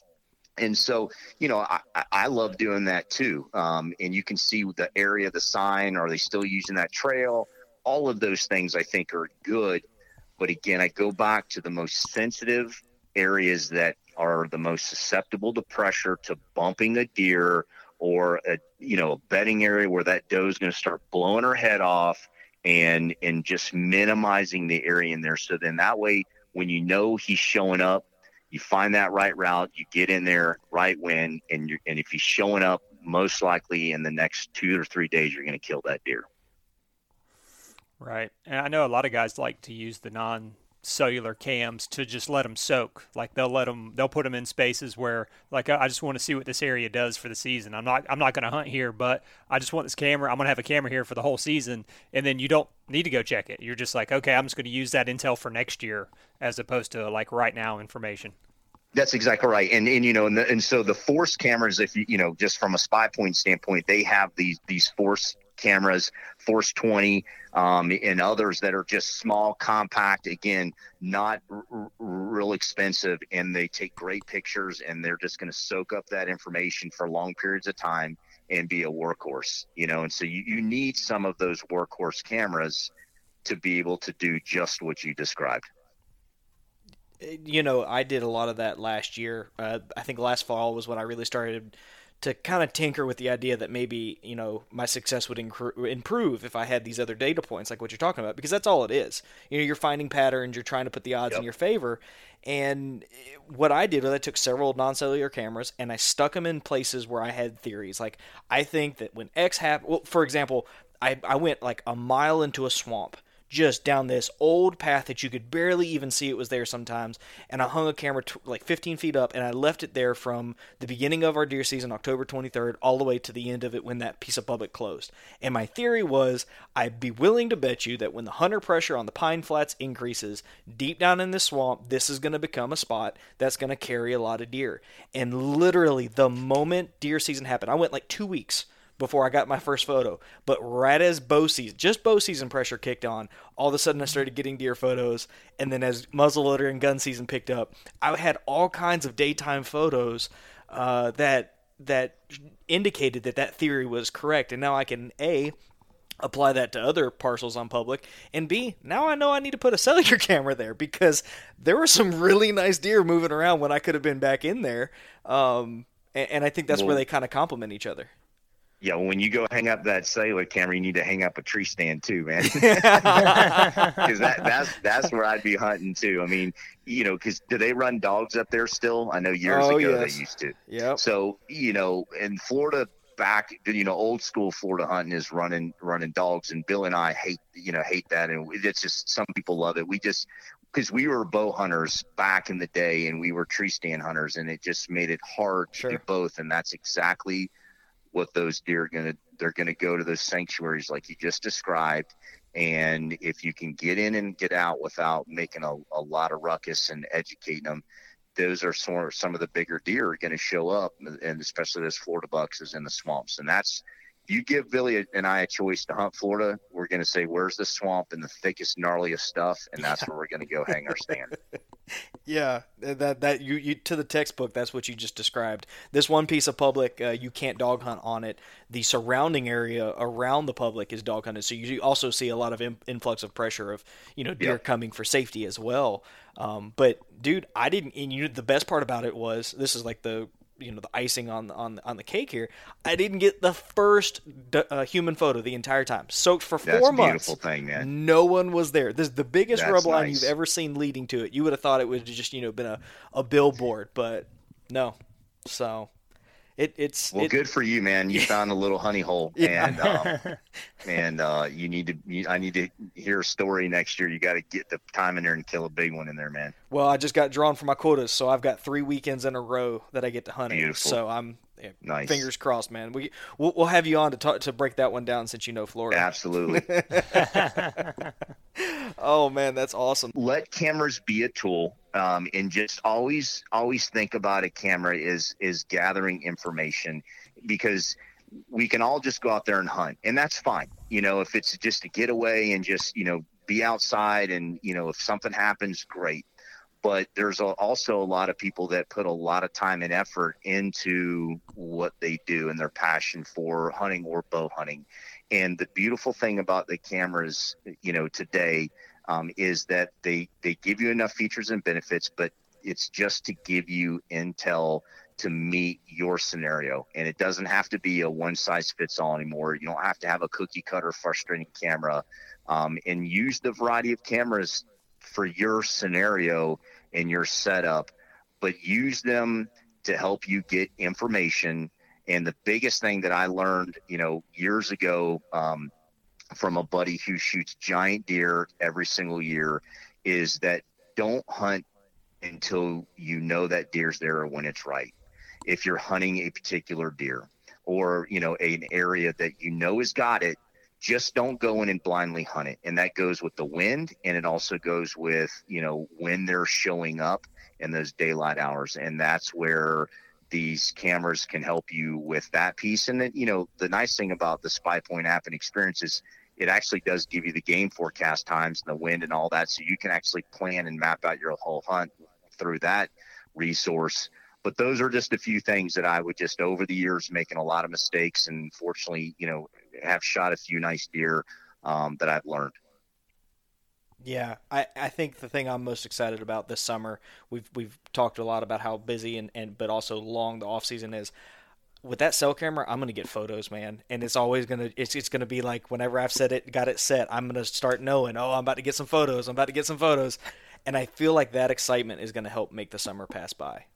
[SPEAKER 3] And so, you know, I, I love doing that too. Um, and you can see the area, the sign, are they still using that trail? All of those things I think are good. But again, I go back to the most sensitive areas that are the most susceptible to pressure, to bumping a deer or a, you know, a bedding area where that doe is going to start blowing her head off and, and just minimizing the area in there. So then that way, when you know he's showing up, you find that right route, you get in there right when, and you and if he's showing up, most likely in the next two or three days, you're going to kill that deer.
[SPEAKER 2] Right, and I know a lot of guys like to use the non cellular cams to just let them soak. Like they'll let them, they'll put them in spaces where, like, I just want to see what this area does for the season. I'm not, I'm not going to hunt here, but I just want this camera. I'm going to have a camera here for the whole season, and then you don't need to go check it. You're just like, okay, I'm just going to use that intel for next year, as opposed to like right now information.
[SPEAKER 3] That's exactly right, and and you know, and, the, and so the force cameras, if you you know, just from a SpyPoint standpoint, they have these these force cameras, Force 20, um, and others that are just small, compact, again, not r- real expensive, and they take great pictures, and they're just going to soak up that information for long periods of time and be a workhorse, you know. And so you, you need some of those workhorse cameras to be able to do just what you described
[SPEAKER 1] you know, I did a lot of that last year. Uh, I think last fall was when I really started to kind of tinker with the idea that maybe you know my success would incre- improve if I had these other data points like what you're talking about because that's all it is. You know, you're finding patterns, you're trying to put the odds yep. in your favor. And what I did was I took several non-cellular cameras and I stuck them in places where I had theories. Like I think that when X happened, well, for example, I I went like a mile into a swamp just down this old path that you could barely even see it was there sometimes. And I hung a camera t- like 15 feet up and I left it there from the beginning of our deer season, October 23rd, all the way to the end of it when that piece of public closed. And my theory was I'd be willing to bet you that when the hunter pressure on the pine flats increases deep down in the swamp, this is going to become a spot that's going to carry a lot of deer. And literally, the moment deer season happened, I went like two weeks before I got my first photo. But right as bow season, just bow season pressure kicked on, all of a sudden I started getting deer photos. And then as muzzleloader and gun season picked up, I had all kinds of daytime photos uh, that that indicated that that theory was correct. And now I can a apply that to other parcels on public and b now i know i need to put a cellular camera there because there were some really nice deer moving around when i could have been back in there um, and, and, i think that's well, where they kind of complement each other
[SPEAKER 3] yeah, when you go hang up that cellular camera, you need to hang up a tree stand too, man. Because that, that's that's where I'd be hunting too. I mean, you know, because do they run dogs up there still? I know years oh, ago yes. they used to.
[SPEAKER 1] Yeah.
[SPEAKER 3] So you know, in Florida, back you know, old school Florida hunting is running running dogs, and Bill and I hate you know hate that, and it's just some people love it. We just because we were bow hunters back in the day, and we were tree stand hunters, and it just made it hard sure. to do both, and that's exactly what those deer are going to they're going to go to those sanctuaries like you just described. And if you can get in and get out without making a, a lot of ruckus and educating them those are some, some of the bigger deer are going to show up and especially those florida bucks is in the swamps. And that's you give Billy and I a choice to hunt Florida, we're going to say, where's the swamp and the thickest, gnarliest stuff? And that's yeah. where we're going to go hang our stand.
[SPEAKER 1] yeah, that, that you, you, to the textbook, that's what you just described. This one piece of public, uh, you can't dog hunt on it. The surrounding area around the public is dog hunted. So you also see a lot of in, influx of pressure of, you know, deer coming for safety as well. Um, but dude, I didn't, and you, the best part about it was, this is like the you know the icing on on on the cake here. I didn't get the first uh, human photo the entire time. Soaked for four
[SPEAKER 3] That's
[SPEAKER 1] months.
[SPEAKER 3] Beautiful thing, man.
[SPEAKER 1] No one was there. This is the biggest
[SPEAKER 3] That's
[SPEAKER 1] rub line you've ever seen leading to it. You would have thought it would have just you know been a a billboard, but no. So it, it's
[SPEAKER 3] well,
[SPEAKER 1] it,
[SPEAKER 3] good for you, man. You found a little honey hole, yeah. and um, and uh, you need to. You, I need to hear a story next year. You got to get the time in there and kill a big one in there, man.
[SPEAKER 1] Well, I just got drawn for my quotas, so I've got three weekends in a row that I get to hunt.
[SPEAKER 3] Beautiful.
[SPEAKER 1] So I'm yeah,
[SPEAKER 3] nice.
[SPEAKER 1] Fingers crossed, man. We we'll, we'll have you on to talk, to break that one down since you know Florida.
[SPEAKER 3] Absolutely.
[SPEAKER 1] oh man, that's awesome.
[SPEAKER 3] Let cameras be a tool, um, and just always always think about a camera is is gathering information because we can all just go out there and hunt, and that's fine. You know, if it's just a getaway and just you know be outside, and you know if something happens, great but there's also a lot of people that put a lot of time and effort into what they do and their passion for hunting or bow hunting. And the beautiful thing about the cameras, you know, today um, is that they they give you enough features and benefits, but it's just to give you intel to meet your scenario. And it doesn't have to be a one size fits all anymore. You don't have to have a cookie cutter frustrating camera. Um, and use the variety of cameras for your scenario and your setup, but use them to help you get information. And the biggest thing that I learned, you know, years ago um, from a buddy who shoots giant deer every single year is that don't hunt until you know that deer's there or when it's right. If you're hunting a particular deer or, you know, an area that you know has got it, just don't go in and blindly hunt it. And that goes with the wind and it also goes with, you know, when they're showing up in those daylight hours. And that's where these cameras can help you with that piece. And then, you know, the nice thing about the SpyPoint app and experience is it actually does give you the game forecast times and the wind and all that. So you can actually plan and map out your whole hunt through that resource. But those are just a few things that I would just over the years making a lot of mistakes and fortunately, you know, have shot a few nice deer um, that I've learned.
[SPEAKER 1] Yeah, I, I think the thing I'm most excited about this summer, we've we've talked a lot about how busy and, and but also long the off season is. With that cell camera, I'm gonna get photos, man, and it's always gonna it's it's gonna be like whenever I've set it, got it set, I'm gonna start knowing, oh, I'm about to get some photos, I'm about to get some photos, and I feel like that excitement is gonna help make the summer pass by.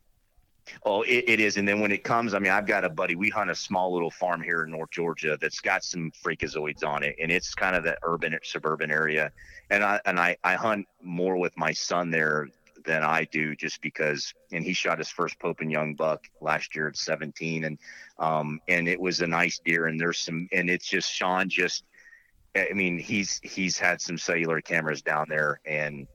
[SPEAKER 3] Oh, it, it is. And then when it comes, I mean, I've got a buddy. We hunt a small little farm here in North Georgia that's got some freakazoids on it, and it's kind of the urban suburban area. And I and I I hunt more with my son there than I do, just because. And he shot his first Pope and Young buck last year at 17, and um and it was a nice deer. And there's some, and it's just Sean just. I mean, he's he's had some cellular cameras down there, and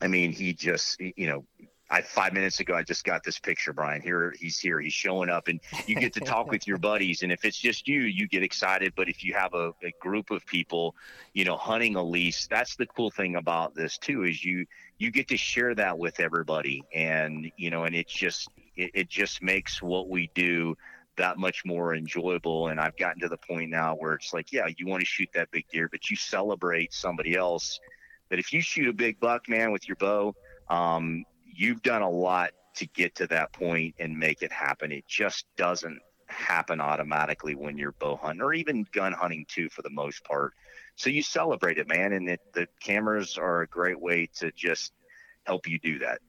[SPEAKER 3] I mean, he just you know I five minutes ago I just got this picture, Brian. Here he's here, he's showing up, and you get to talk with your buddies. And if it's just you, you get excited. But if you have a, a group of people, you know, hunting a lease, that's the cool thing about this too, is you you get to share that with everybody, and you know, and it's just it, it just makes what we do that much more enjoyable. And I've gotten to the point now where it's like, yeah, you want to shoot that big deer, but you celebrate somebody else. That if you shoot a big buck, man, with your bow, um, you've done a lot to get to that point and make it happen. It just doesn't happen automatically when you're bow hunting or even gun hunting too, for the most part. So you celebrate it, man, and it, the cameras are a great way to just help you do that.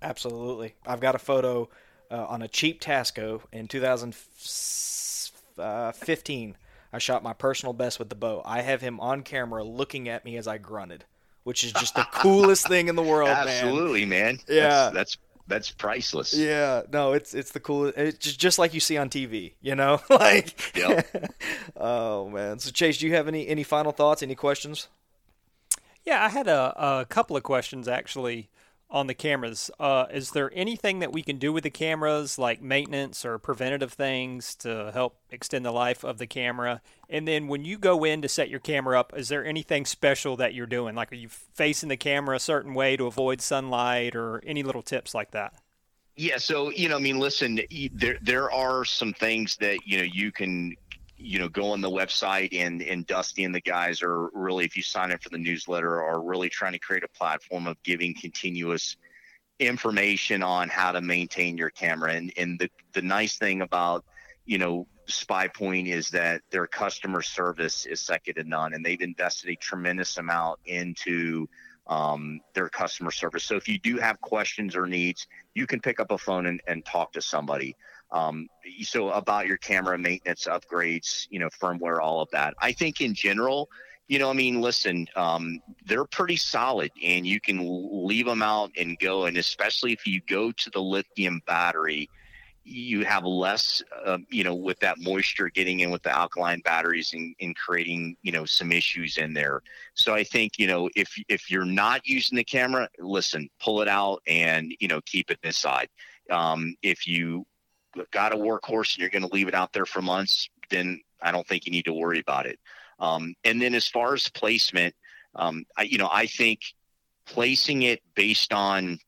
[SPEAKER 1] Absolutely. I've got a photo uh, on a cheap Tasco in 2015. I shot my personal best with the bow. I have him on camera looking at me as I grunted which is just the coolest thing in the world,
[SPEAKER 3] Absolutely, man.
[SPEAKER 1] man. Yeah,
[SPEAKER 3] that's, that's that's priceless.
[SPEAKER 1] Yeah, no, it's it's the coolest. It's just, just like you see on TV, you know, like. Yep. oh man! So Chase, do you have any any final thoughts? Any questions?
[SPEAKER 2] Yeah, I had a, a couple of questions actually on the cameras. Uh, is there anything that we can do with the cameras, like maintenance or preventative things, to help extend the life of the camera? And then when you go in to set your camera up, is there anything special that you're doing? Like, are you facing the camera a certain way to avoid sunlight, or any little tips like that?
[SPEAKER 3] Yeah, so you know, I mean, listen, there there are some things that you know you can you know go on the website and and dusty and the guys are really if you sign up for the newsletter are really trying to create a platform of giving continuous information on how to maintain your camera. And and the the nice thing about you know SpyPoint is that their customer service is second to none and they've invested a tremendous amount into um, their customer service. So if you do have questions or needs you can pick up a phone and, and talk to somebody um, so about your camera maintenance upgrades, you know, firmware, all of that. I think in general, you know, I mean, listen, um, they're pretty solid, and you can leave them out and go. And especially if you go to the lithium battery, you have less, uh, you know, with that moisture getting in with the alkaline batteries and, and creating, you know, some issues in there. So I think, you know, if if you're not using the camera, listen, pull it out and you know keep it inside. Um, if you got a workhorse and you're going to leave it out there for months, then I don't think you need to worry about it. Um, and then as far as placement, um, I, you know, I think placing it based on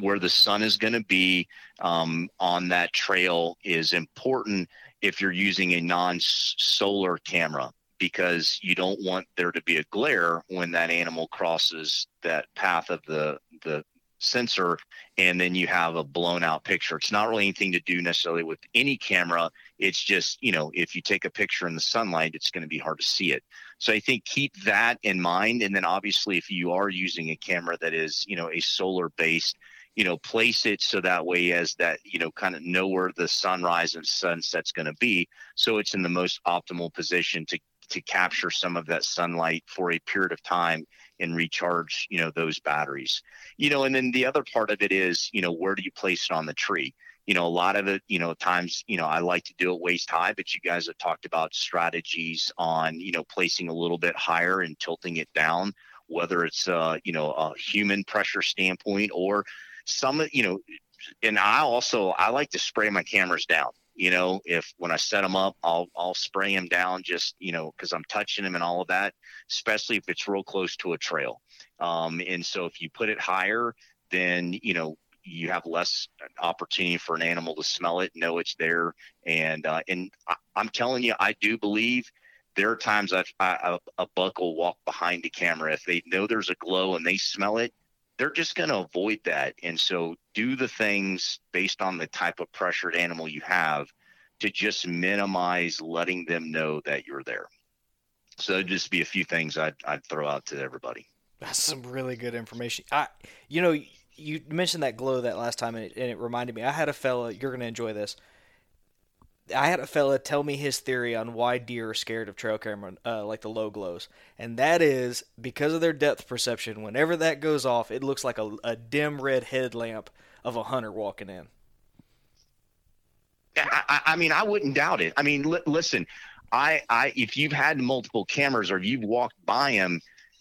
[SPEAKER 3] where the sun is going to be um, on that trail is important if you're using a non-solar camera because you don't want there to be a glare when that animal crosses that path of the the sensor and then you have a blown out picture. It's not really anything to do necessarily with any camera. It's just you know if you take a picture in the sunlight it's going to be hard to see it. So i think keep that in mind and then obviously if you are using a camera that is you know a solar based you know place it so that way as that you know kind of know where the sunrise and sunset's going to be so it's in the most optimal position to to capture some of that sunlight for a period of time and recharge you know those batteries. You know and then the other part of it is you know where do you place it on the tree? You know a lot of it you know times you know i like to do it waist high but you guys have talked about strategies on you know placing a little bit higher and tilting it down whether it's uh you know a human pressure standpoint or some you know and i also i like to spray my cameras down you know if when i set them up i'll i'll spray them down just you know because i'm touching them and all of that especially if it's real close to a trail. Um, and so if you put it higher then you know you have less opportunity for an animal to smell it know it's there. And uh, and I, i'm telling you i do believe there are times a buck will walk behind the camera. If they know there's a glow and they smell it they're just going to avoid that. And so do the things based on the type of pressured animal you have to just minimize letting them know that you're there. So just be a few things I'd, I'd throw out to everybody.
[SPEAKER 1] That's some really good information. I, you know, you mentioned that glow that last time, and it, and it reminded me. I had a fella. You're going to enjoy this. I had a fella tell me his theory on why deer are scared of trail camera, uh, like the low glows, and that is because of their depth perception. Whenever that goes off, it looks like a, a dim red headlamp of a hunter walking in.
[SPEAKER 3] I, I mean, I wouldn't doubt it. I mean, li- listen, I, I, if you've had multiple cameras or you've walked by them,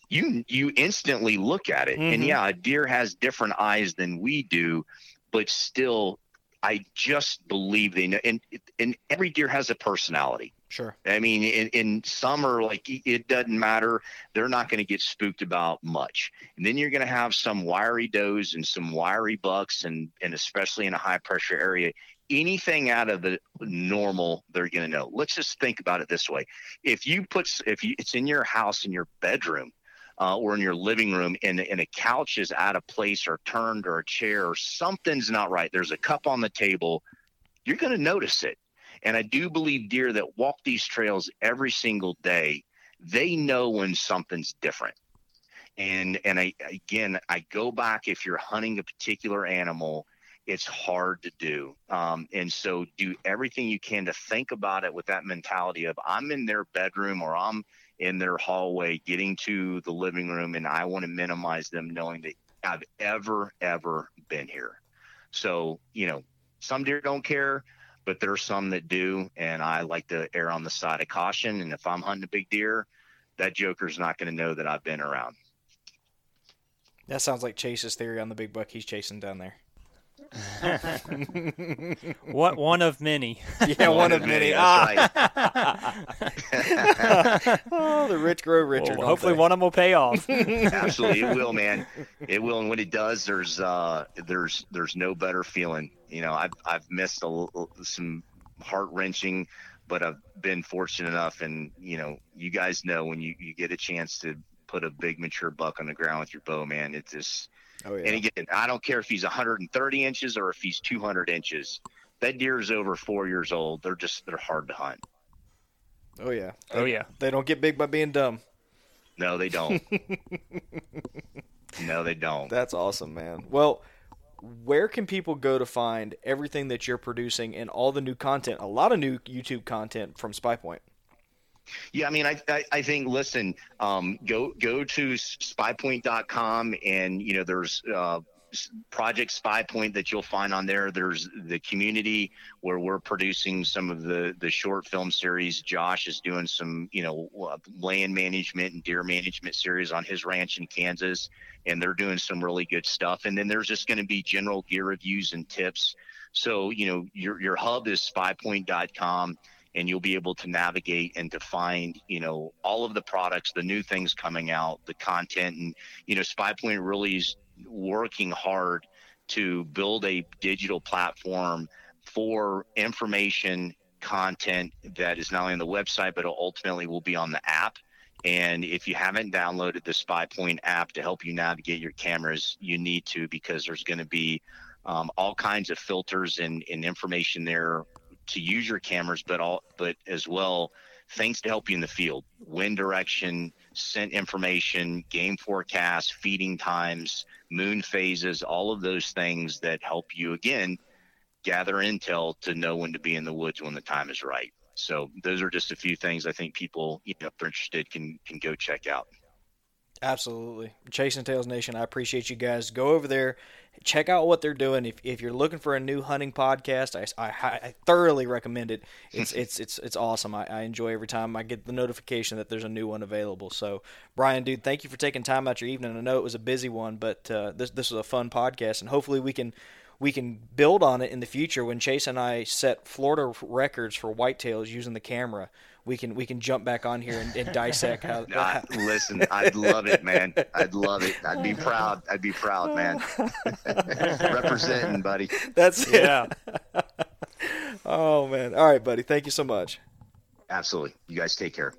[SPEAKER 3] you you instantly look at it, mm-hmm. and yeah, a deer has different eyes than we do, but still I just believe they know, and and every deer has a personality.
[SPEAKER 1] Sure.
[SPEAKER 3] I mean, in, in summer, like it doesn't matter. They're not going to get spooked about much. And then you're going to have some wiry does and some wiry bucks, and and especially in a high pressure area, anything out of the normal, they're going to know. Let's just think about it this way: if you put, if you, it's in your house in your bedroom, uh, or in your living room and, and a couch is out of place or turned or a chair or something's not right, there's a cup on the table, you're going to notice it. And I do believe deer that walk these trails every single day, they know when something's different. And and I again I go back if you're hunting a particular animal, it's hard to do. Um, and so do everything you can to think about it with that mentality of I'm in their bedroom or I'm in their hallway getting to the living room and I want to minimize them knowing that I've ever, ever been here. So, you know, some deer don't care, but there are some that do. And I like to err on the side of caution. And if I'm hunting a big deer, that joker's not going to know that I've been around.
[SPEAKER 1] That sounds like Chase's theory on the big buck he's chasing down there.
[SPEAKER 2] What one of many?
[SPEAKER 1] Yeah, one, one of many. Ah. oh, the rich grow richer.
[SPEAKER 2] Well, hopefully, they? one of them will pay off.
[SPEAKER 3] Absolutely, it will, man. It will, and when it does, there's uh, there's there's no better feeling. You know, I've I've missed a, some heart wrenching, but I've been fortunate enough, and you know, you guys know when you you get a chance to put a big mature buck on the ground with your bow, man, it just Oh, yeah. And again, I don't care if he's 130 inches or if he's 200 inches. That deer is over four years old. They're just they're hard to hunt.
[SPEAKER 1] Oh yeah.
[SPEAKER 2] Oh yeah.
[SPEAKER 1] They don't get big by being dumb.
[SPEAKER 3] No, they don't. no, they don't.
[SPEAKER 1] That's awesome, man. Well, where can people go to find everything that you're producing and all the new content? A lot of new YouTube content from SpyPoint.
[SPEAKER 3] Yeah, I mean, I, I, I think, listen, um, go, go to spypoint.com and, you know, there's, uh, project SpyPoint that you'll find on there. There's the community where we're producing some of the the short film series. Josh is doing some you know land management and deer management series on his ranch in kansas and they're doing some really good stuff. And then there's just going to be general gear reviews and tips. So you know your your hub is spypoint.com and you'll be able to navigate and to find you know all of the products the new things coming out the content and you know spypoint really is working hard to build a digital platform for information content that is not only on the website but ultimately will be on the app. And if you haven't downloaded the SpyPoint app to help you navigate your cameras, you need to because there's going to be um, all kinds of filters and, and information there to use your cameras, but all but as well things to help you in the field: wind direction, scent information, game forecast, feeding times, moon phases, all of those things that help you again gather intel to know when to be in the woods when the time is right. So those are just a few things I think people, you know, if they're interested, can can go check out.
[SPEAKER 1] Absolutely. Chasing Tails Nation, I appreciate you guys. Go over there, check out what they're doing. If, if you're looking for a new hunting podcast, I, I, I thoroughly recommend it. It's it's it's it's awesome. I, I enjoy every time I get the notification that there's a new one available. So, Brian, dude, thank you for taking time out your evening. I know it was a busy one, but uh, this this was a fun podcast, and hopefully we can we can build on it in the future when Chase and I set Florida records for whitetails using the camera we can we can jump back on here and, and dissect how.
[SPEAKER 3] Uh, listen, I'd love it, man. I'd love it. I'd be proud. I'd be proud, man. Representing, buddy.
[SPEAKER 1] That's it. Yeah. oh man. All right, buddy. Thank you so much.
[SPEAKER 3] Absolutely. You guys take care.